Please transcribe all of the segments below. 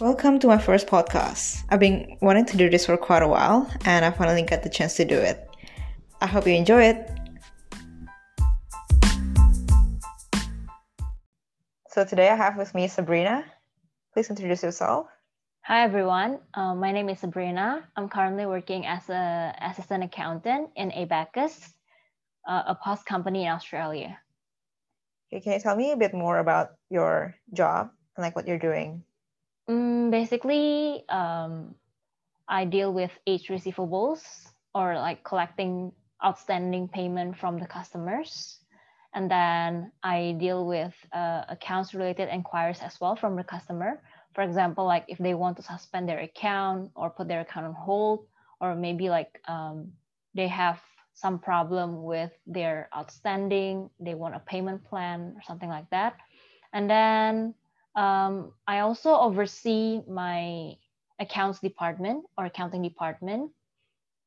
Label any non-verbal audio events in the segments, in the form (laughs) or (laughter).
Welcome to my first podcast. I've been wanting to do this for quite a while and I finally got the chance to do it. I hope you enjoy it. So today I have with me Sabrina. Please introduce yourself. Hi everyone, uh, my name is Sabrina. I'm currently working as an assistant accountant in Abacus, uh, a post company in Australia. Okay, can you tell me a bit more about your job and like what you're doing? Mm, basically, um, I deal with age receivables or like collecting outstanding payment from the customers. And then I deal with uh, accounts related inquiries as well from the customer. For example, like if they want to suspend their account or put their account on hold, or maybe like um, they have some problem with their outstanding, they want a payment plan or something like that. And then um, I also oversee my accounts department or accounting department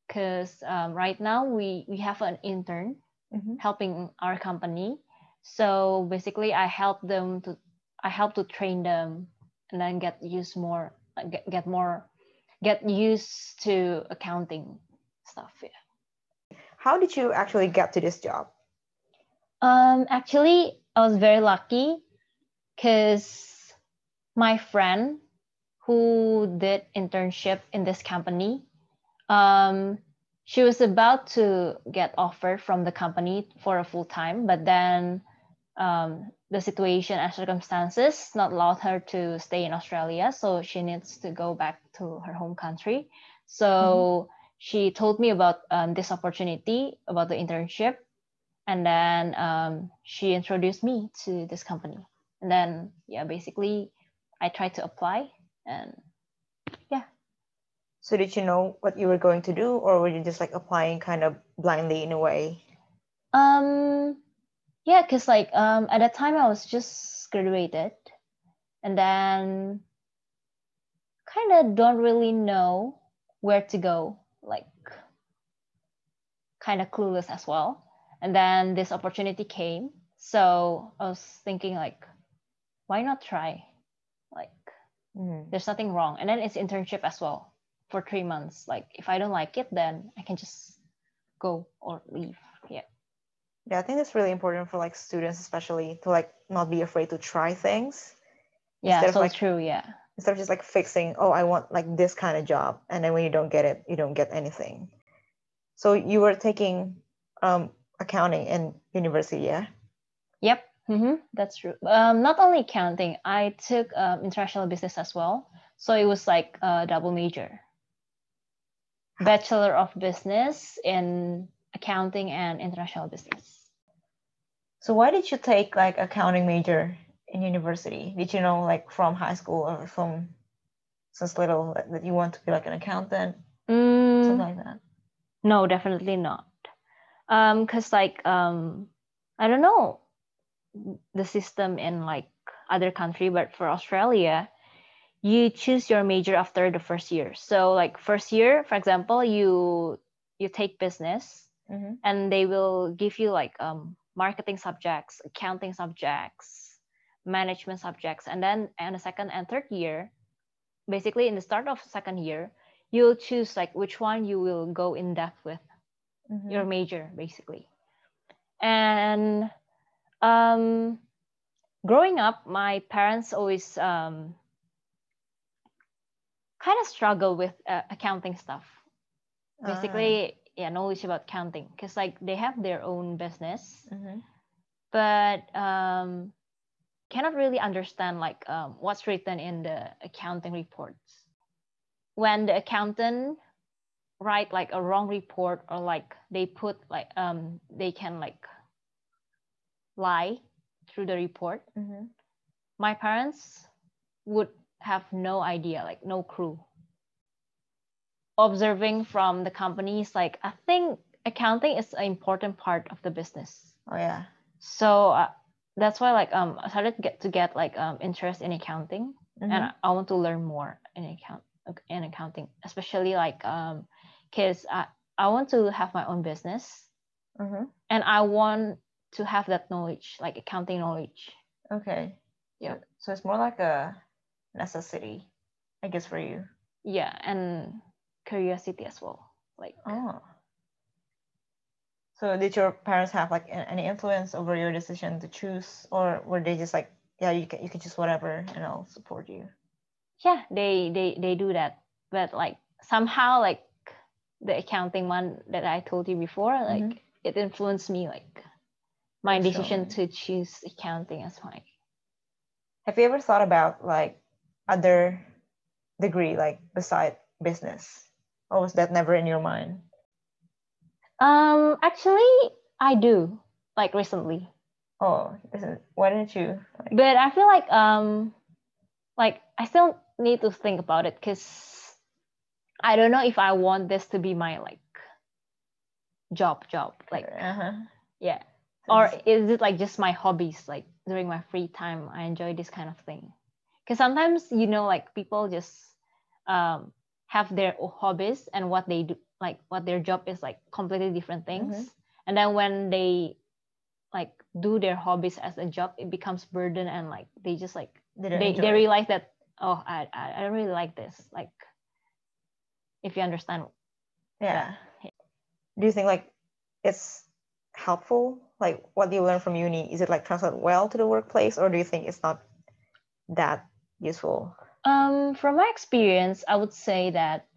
because um, right now we, we have an intern mm-hmm. helping our company. So basically, I help them to I help to train them and then get used more get, get more get used to accounting stuff. Yeah. How did you actually get to this job? Um, actually, I was very lucky because my friend who did internship in this company um, she was about to get offered from the company for a full time but then um, the situation and circumstances not allowed her to stay in australia so she needs to go back to her home country so mm-hmm. she told me about um, this opportunity about the internship and then um, she introduced me to this company and then yeah basically I tried to apply and yeah. So did you know what you were going to do or were you just like applying kind of blindly in a way? Um yeah, cuz like um at that time I was just graduated and then kind of don't really know where to go like kind of clueless as well and then this opportunity came so i was thinking like why not try Mm-hmm. There's nothing wrong. And then it's internship as well for three months. Like if I don't like it, then I can just go or leave. Yeah. Yeah, I think it's really important for like students, especially to like not be afraid to try things. Yeah, instead so of, like, true. Yeah. Instead of just like fixing, oh, I want like this kind of job, and then when you don't get it, you don't get anything. So you were taking um, accounting in university, yeah? Yep. Mm-hmm, that's true. Um, not only accounting, I took um, international business as well. So it was like a double major. Bachelor of Business in accounting and international business. So why did you take like accounting major in university? Did you know like from high school or from since little that you want to be like an accountant? Mm, something like that? No, definitely not. Um, cause like um, I don't know the system in like other country but for australia you choose your major after the first year so like first year for example you you take business mm-hmm. and they will give you like um, marketing subjects accounting subjects management subjects and then in the second and third year basically in the start of second year you'll choose like which one you will go in depth with mm-hmm. your major basically and um, growing up, my parents always um, kind of struggle with uh, accounting stuff. Basically, uh. yeah, knowledge about counting because like they have their own business, mm-hmm. but um, cannot really understand like um, what's written in the accounting reports. When the accountant write like a wrong report or like they put like um they can like lie through the report, mm-hmm. my parents would have no idea, like no clue. Observing from the companies, like I think accounting is an important part of the business. Oh yeah. So uh, that's why like um I started to get to get like um interest in accounting, mm-hmm. and I, I want to learn more in account in accounting, especially like um because I I want to have my own business, mm-hmm. and I want to have that knowledge, like accounting knowledge. Okay. Yeah. So it's more like a necessity. I guess for you. Yeah, and curiosity as well. Like Oh. So did your parents have like any influence over your decision to choose, or were they just like, yeah, you can you can choose whatever, and I'll support you? yeah, they they they do that. But like somehow like the accounting one that I told you before, like Mhm. it influenced me like my decision to choose accounting as my Have you ever thought about like other degree like beside business, or was that never in your mind? um actually I do like recently. Oh, isn't, why didn't you? Like, but I feel like um like I still need to think about it because I don't know if I want this to be my like job job like uh-huh. yeah or is it like just my hobbies like during my free time I enjoy this kind of thing because sometimes you know like people just um have their hobbies and what they do like what their job is like completely different things Mhm. and then when they like do their hobbies as a job it becomes burden and like they just like they, enjoy they realize that oh I, I I don't really like this like if you understand Yeah. Do you think like it's helpful? Like what do you learn from uni, is it like translate well to the workplace or do you think it's not that useful? um from my experience I would say that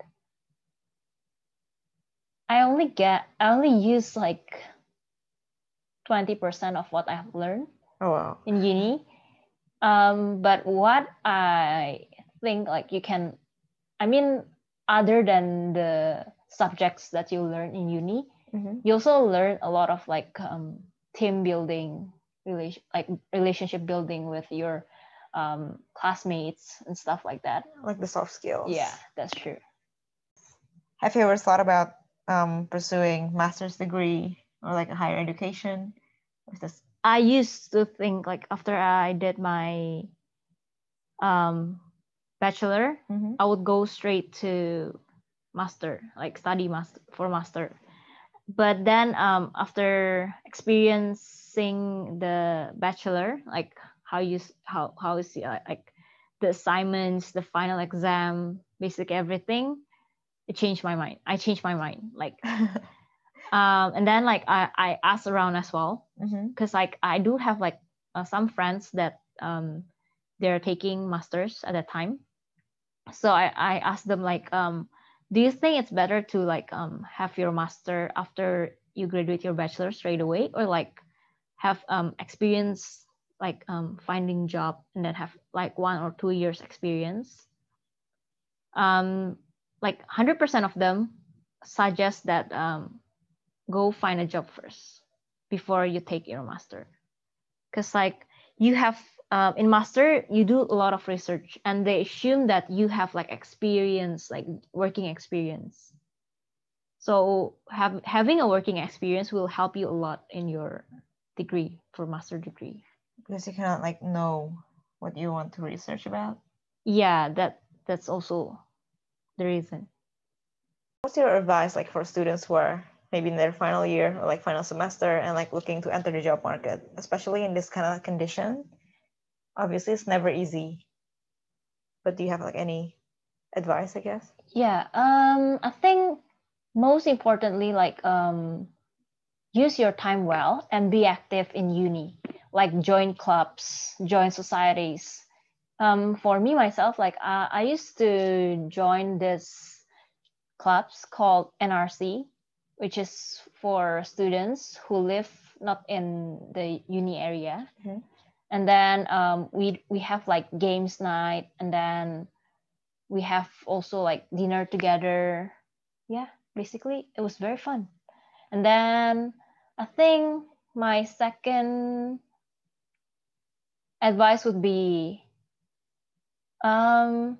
I only get I only use like 20% of what I have learned Oh wow. in uni um but what I think like you can I mean other than the subjects that you learn in uni Mhm. you also learn a lot of like um, team building relation like relationship building with your um, classmates and stuff like that Like the soft skills. yeah that's true Have you ever thought about um, pursuing master's degree or like a higher education? Or is this i used to think like after i did my um, bachelor Mhm. i would go straight to master like study master for master but then um, after experiencing the bachelor like how you how how is uh, like the assignments the final exam basic everything it changed my mind. I changed my mind like (laughs) um and then like i i asked around as well because like i do have like uh, some friends that um they're taking masters at that time. So i i asked them like um do you think it's better to like um have your master after you graduate your bachelor straight away or like have um experience like um finding job and then have like one or two years experience? Um like 100% of them suggest that um go find a job first before you take your master because like you have um, in master you do a lot of research and they assume that you have like experience like working experience. So have, having a working experience will help you a lot in your degree for master degree. Because you cannot like know what you want to research about. yeah that that's also the reason. What's your advice like for students who are maybe in their final year or like final semester and like looking to enter the job market, especially in this kind of condition? Obviously, it's never easy. But do you have like any advice, I guess? Yeah, um, I think most importantly, like um, use your time well and be active in uni. Like join clubs, join societies. Um, for me myself, like uh, I used to join this clubs called NRC, which is for students who live not in the uni area. Mhm. And then um, we we have like games night, and then we have also like dinner together. Yeah, basically it was very fun. And then I think my second advice would be um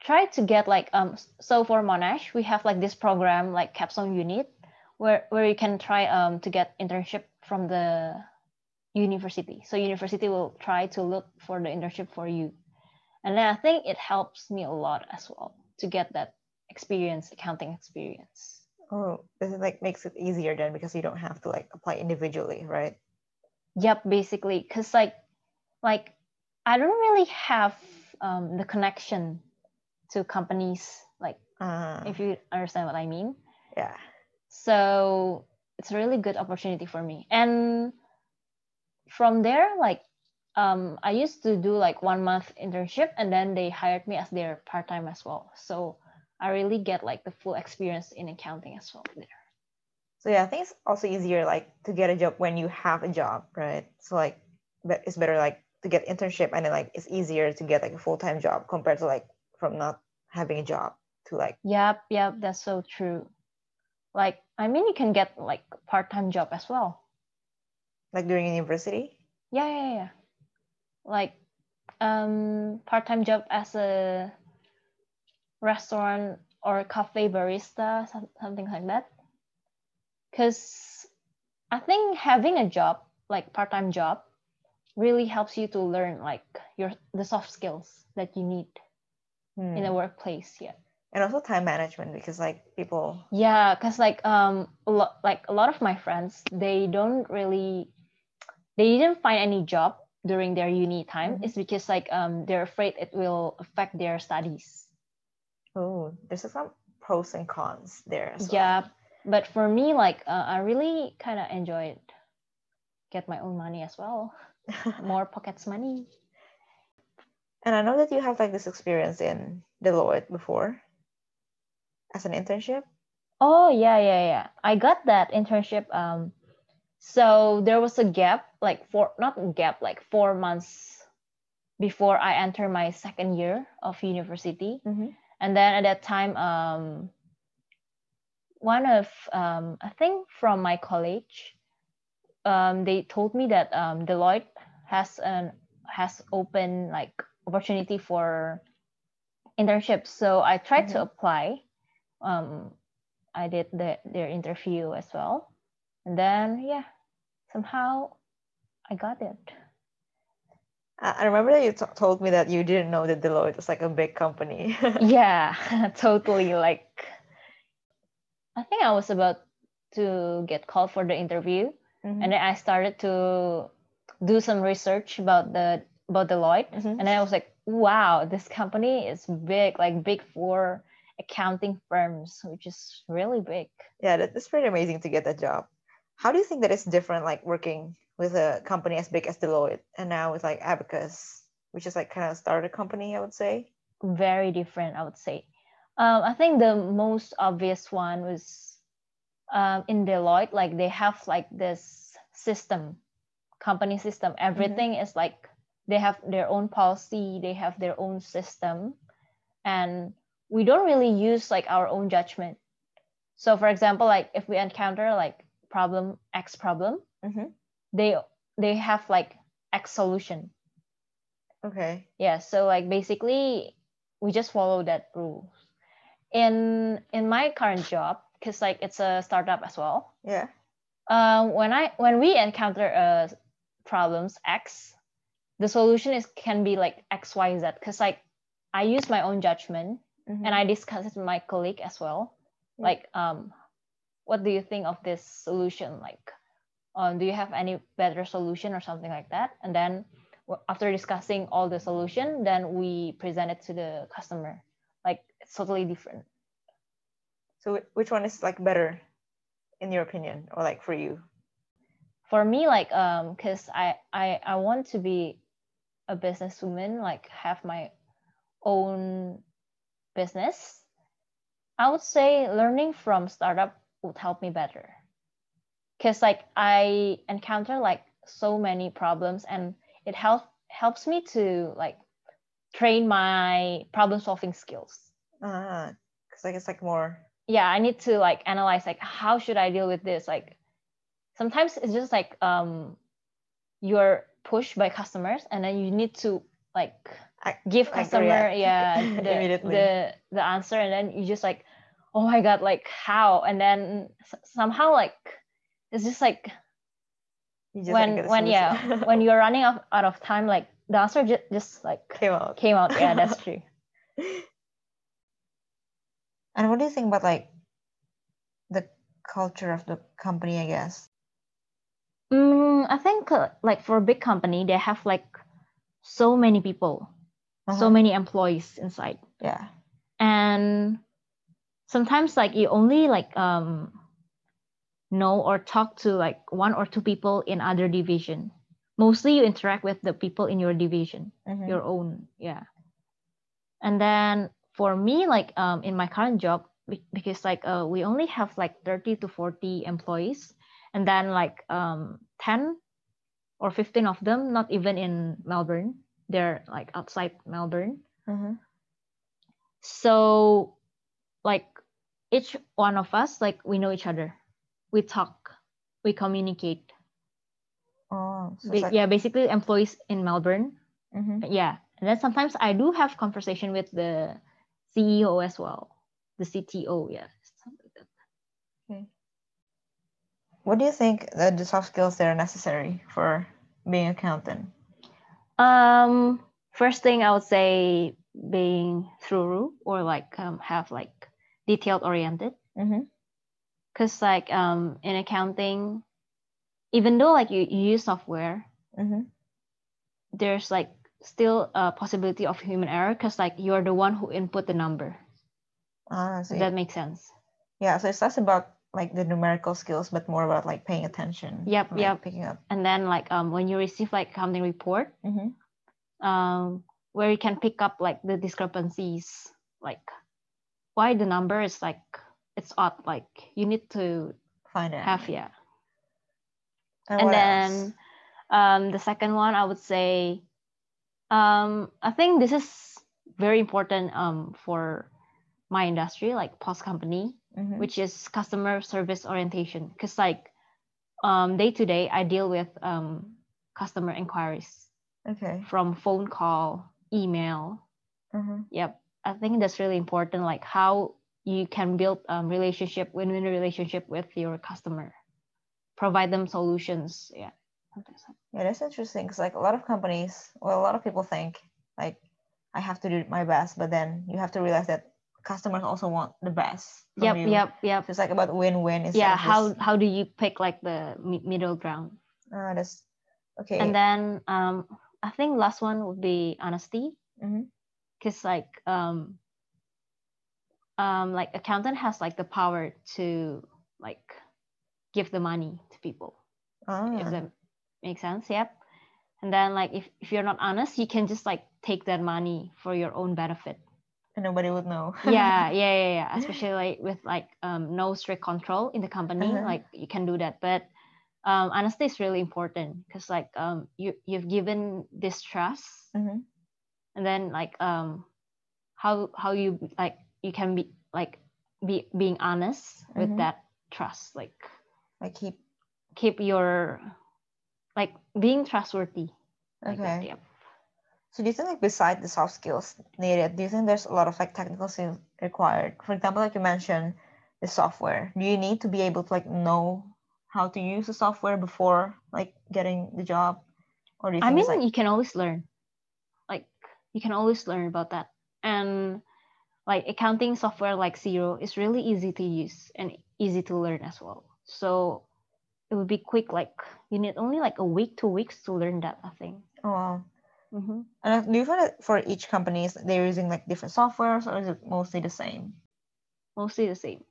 try to get like um so for Monash we have like this program like capstone unit where where you can try um to get internship from the university. So university will try to look for the internship for you. And then I think it helps me a lot as well to get that experience, accounting experience. Oh, this is like makes it easier then because you don't have to like apply individually, right? Yep, basically, because like like I don't really have um, the connection to companies like Uh, if you understand what I mean. yeah. So it's a really good opportunity for me. And from there, like um, I used to do like one month internship and then they hired me as their part-time as well. So I really get like the full experience in accounting as well there. So yeah, I think it's also easier like to get a job when you have a job, right? So like, but it's better like to get internship and then like it's easier to get like a full time job compared to like from not having a job to like Yep, yep, that's so true. Like I mean you can get like part-time job as well. like during university. Yeah, yeah, yeah. Like um part-time job as a restaurant or cafe barista, something like that. Cause I think having a job, like part-time job, really helps you to learn like your the soft skills that you need in Hmm. the workplace. Yeah. And also time management because like people Yeah, cause like um a lot like a lot of my friends they don't really they didn't find any job during their uni time. Mhm. It's because like um they're afraid it will affect their studies. oh there's some pros and cons there well. Yeah, but for me like uh, I really kind of enjoy it. Get my own money as well, (laughs) more pockets money. And I know that you have like this experience in Deloitte before as an internship. Oh yeah, yeah, yeah. I got that internship. Um, so there was a gap, like four, not gap, like four months before I enter my second year of university, Mm-hmm. and then at that time, um, one of um, I think from my college, um, they told me that um, Deloitte has an has open like opportunity for internships. So I tried to Mhm. apply. Um, I did the, their interview as well, and then yeah, somehow I got it. I remember that you t- told me that you didn't know that Deloitte was like a big company. (laughs) yeah, (laughs) totally. Like, I think I was about to get called for the interview, Mhm. and then I started to do some research about the about Deloitte, Mhm. and then I was like, wow, this company is big, like big four accounting firms, which is really big. yeah, that, that's pretty amazing to get that job. How do you think that it's different, like working with a company as big as Deloitte and now with like Abacus, which is like kind of started company, I would say. very different, I would say. Um, I think the most obvious one was um, in Deloitte, like they have like this system, company system. Everything is like they have their own policy, they have their own system, and we don't really use like our own judgment. So, for example, like if we encounter like problem X problem, Mhm. they they have like X solution Okay. yeah so like basically we just follow that rule in in my current job because like it's a startup as well Yeah. um when i when we encounter uh problems x the solution is can be like x y z because like i use my own judgment Mhm. and i discuss it with my colleague as well. Like um what do you think of this solution? Like um, do you have any better solution or something like that? And then after discussing all the solution then we present it to the customer. Like it's totally different. So which one is like better in your opinion or like for you? for me like um because I, I i want to be a businesswoman like have my own business i would say learning from startup would help me better because like i encounter like so many problems and it help, helps me to like train my problem solving skills Ah, because like it's like more. yeah i need to like analyze like how should i deal with this like sometimes it's just like um you're pushed by customers and then you need to like give customer yeah (laughs) the, the the answer and then you just like oh my god like how and then somehow like it's just like You just when when yeah when (laughs) you're running out, out of time like the answer just, just like came out. came out yeah that's true (laughs) And what do you think about like the culture of the company? I guess. Mm, I think uh, like for a big company, they have like so many people, so Uh-huh. many employees inside. Yeah. and sometimes like you only like um know or talk to like one or two people in other division mostly you interact with the people in your division Mhm. your own yeah and then for me like um in my current job because like uh, we only have like 30 to 40 employees and then like um 10 or 15 of them not even in melbourne. They're like outside melbourne. Mhm. so like each one of us like we know each other. We talk. We communicate. Oh, so Ba- like, yeah basically employees in melbourne. Mhm. yeah. And then sometimes i do have conversation with the ceo as well. The cto yeah. Something like that. What do you think that the soft skills that are necessary for being accountant? um first thing i would say being thorough or like um, have like detailed oriented Mm-hmm. because like um in accounting even though like you, you use software Mm-hmm. there's like still a possibility of human error because like you're the one who input the number Ah, so that makes sense yeah, so it's less about like the numerical skills, but more about like paying attention. Yep, like, yep. Picking up. and then like um when you receive like accounting report Mm-hmm. um where you can pick up like the discrepancies like why the number is like it's odd like you need to Find out. have yeah And, and then else? um the second one i would say um i think this is very important um for my industry like post company Mhm. which is customer service orientation because like um day to day i deal with um customer inquiries Okay. from phone call email Mm-hmm. yep i think that's really important like how you can build um relationship win-win relationship with your customer provide them solutions yeah something like that. Yeah, that's interesting because like a lot of companies, well, a lot of people think like I have to do my best, but then you have to realize that customers also want the best. Yep you. yep yep So it's like about win-win. instead yeah how just, how do you pick like the middle ground Ah, that's okay. and then um i think last one would be honesty because like um um like accountant has like the power to like give the money to people ah, if that makes sense yep and then like if, if you're not honest you can just like take that money for your own benefit and nobody would know. yeah (laughs) yeah yeah yeah especially like with like um no strict control in the company Uh-huh. like you can do that but um honesty is really important because like um you you've given this trust Mhm. and then like um how how you like you can be like be being honest with Mhm. that trust like Like keep keep your like being trustworthy like that, okay. yep. So do you think like beside the soft skills needed, do you think there's a lot of like technical skills required? For example, like you mentioned the software. Do you need to be able to like know how to use the software before like getting the job? Or do you I mean, like you can always learn. Like you can always learn about that. And like accounting software like Xero is really easy to use and easy to learn as well. So it would be quick. Like you need only like a week, two weeks to learn that. I think. oh wow. Hmm And do you find that for each company they're using like different softwares or is it mostly the same? Mostly the same.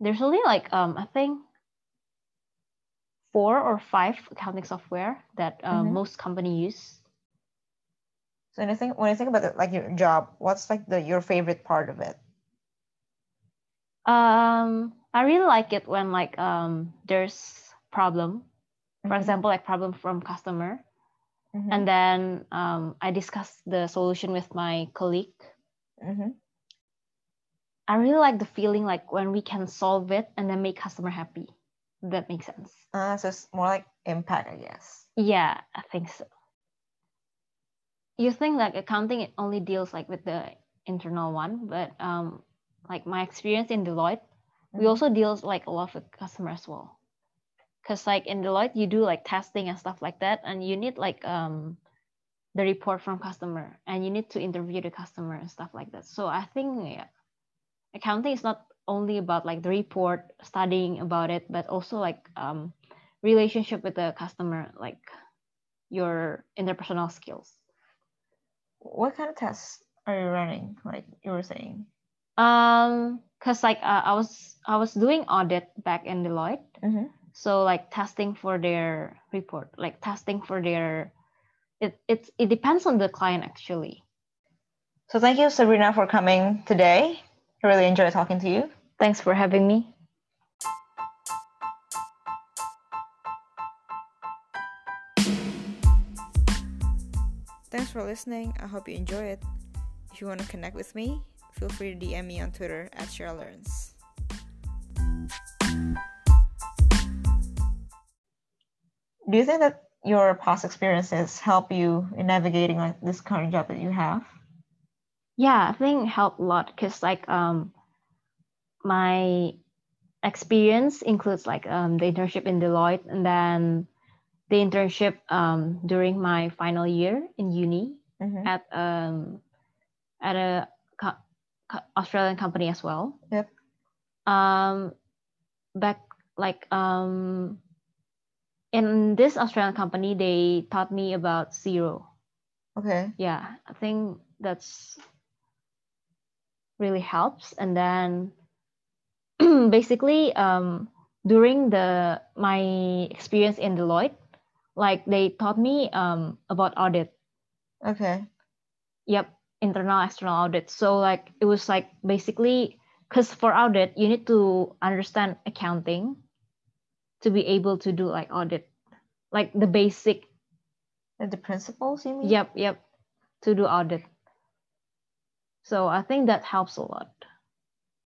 There's only like um I think four or five accounting software that uh, Mhm. most company use. So when you think when I think about it, like your job, what's like the your favorite part of it? Um, I really like it when like um there's problem. For Mhm. example, like problem from customer, Mhm. and then um, I discuss the solution with my colleague. Mhm. I really like the feeling like when we can solve it and then make customer happy. That makes sense. Uh, so it's more like impact, I guess. Yeah, I think so. You think like accounting it only deals like with the internal one, but um, like my experience in Deloitte, we Mhm. also deals like a lot with customer as well. Cause like in Deloitte, you do like testing and stuff like that, and you need like um the report from customer, and you need to interview the customer and stuff like that. So I think yeah, accounting is not only about like the report, studying about it, but also like um relationship with the customer, like your interpersonal skills. What kind of tests are you running? Like you were saying. Um, cause like uh, I was I was doing audit back in Deloitte, Mm-hmm. So like testing for their report, like testing for their, it it's it depends on the client actually. So thank you, Sabrina, for coming today. I really enjoyed talking to you. Thanks for having me. Thanks for listening. I hope you enjoy it. If you want to connect with me, feel free to DM me on Twitter at Cheryl Do you think that your past experiences help you in navigating like this current job that you have? Yeah, I think helped a lot because like um my experience includes like um the internship in Deloitte and then the internship um during my final year in uni Mm-hmm. at um at a co- co- Australian company as well. Yep. Um, back like um in this Australian company, they taught me about Xero. Okay. Yeah, I think that's really helps. And then (clears throat) basically um during the my experience in Deloitte, like they taught me um about audit Okay. Yep, internal external audit. So like it was like basically because for audit you need to understand accounting to be able to do like audit, like the basic. The principles, you mean? Yep, yep, to do audit. So I think that helps a lot.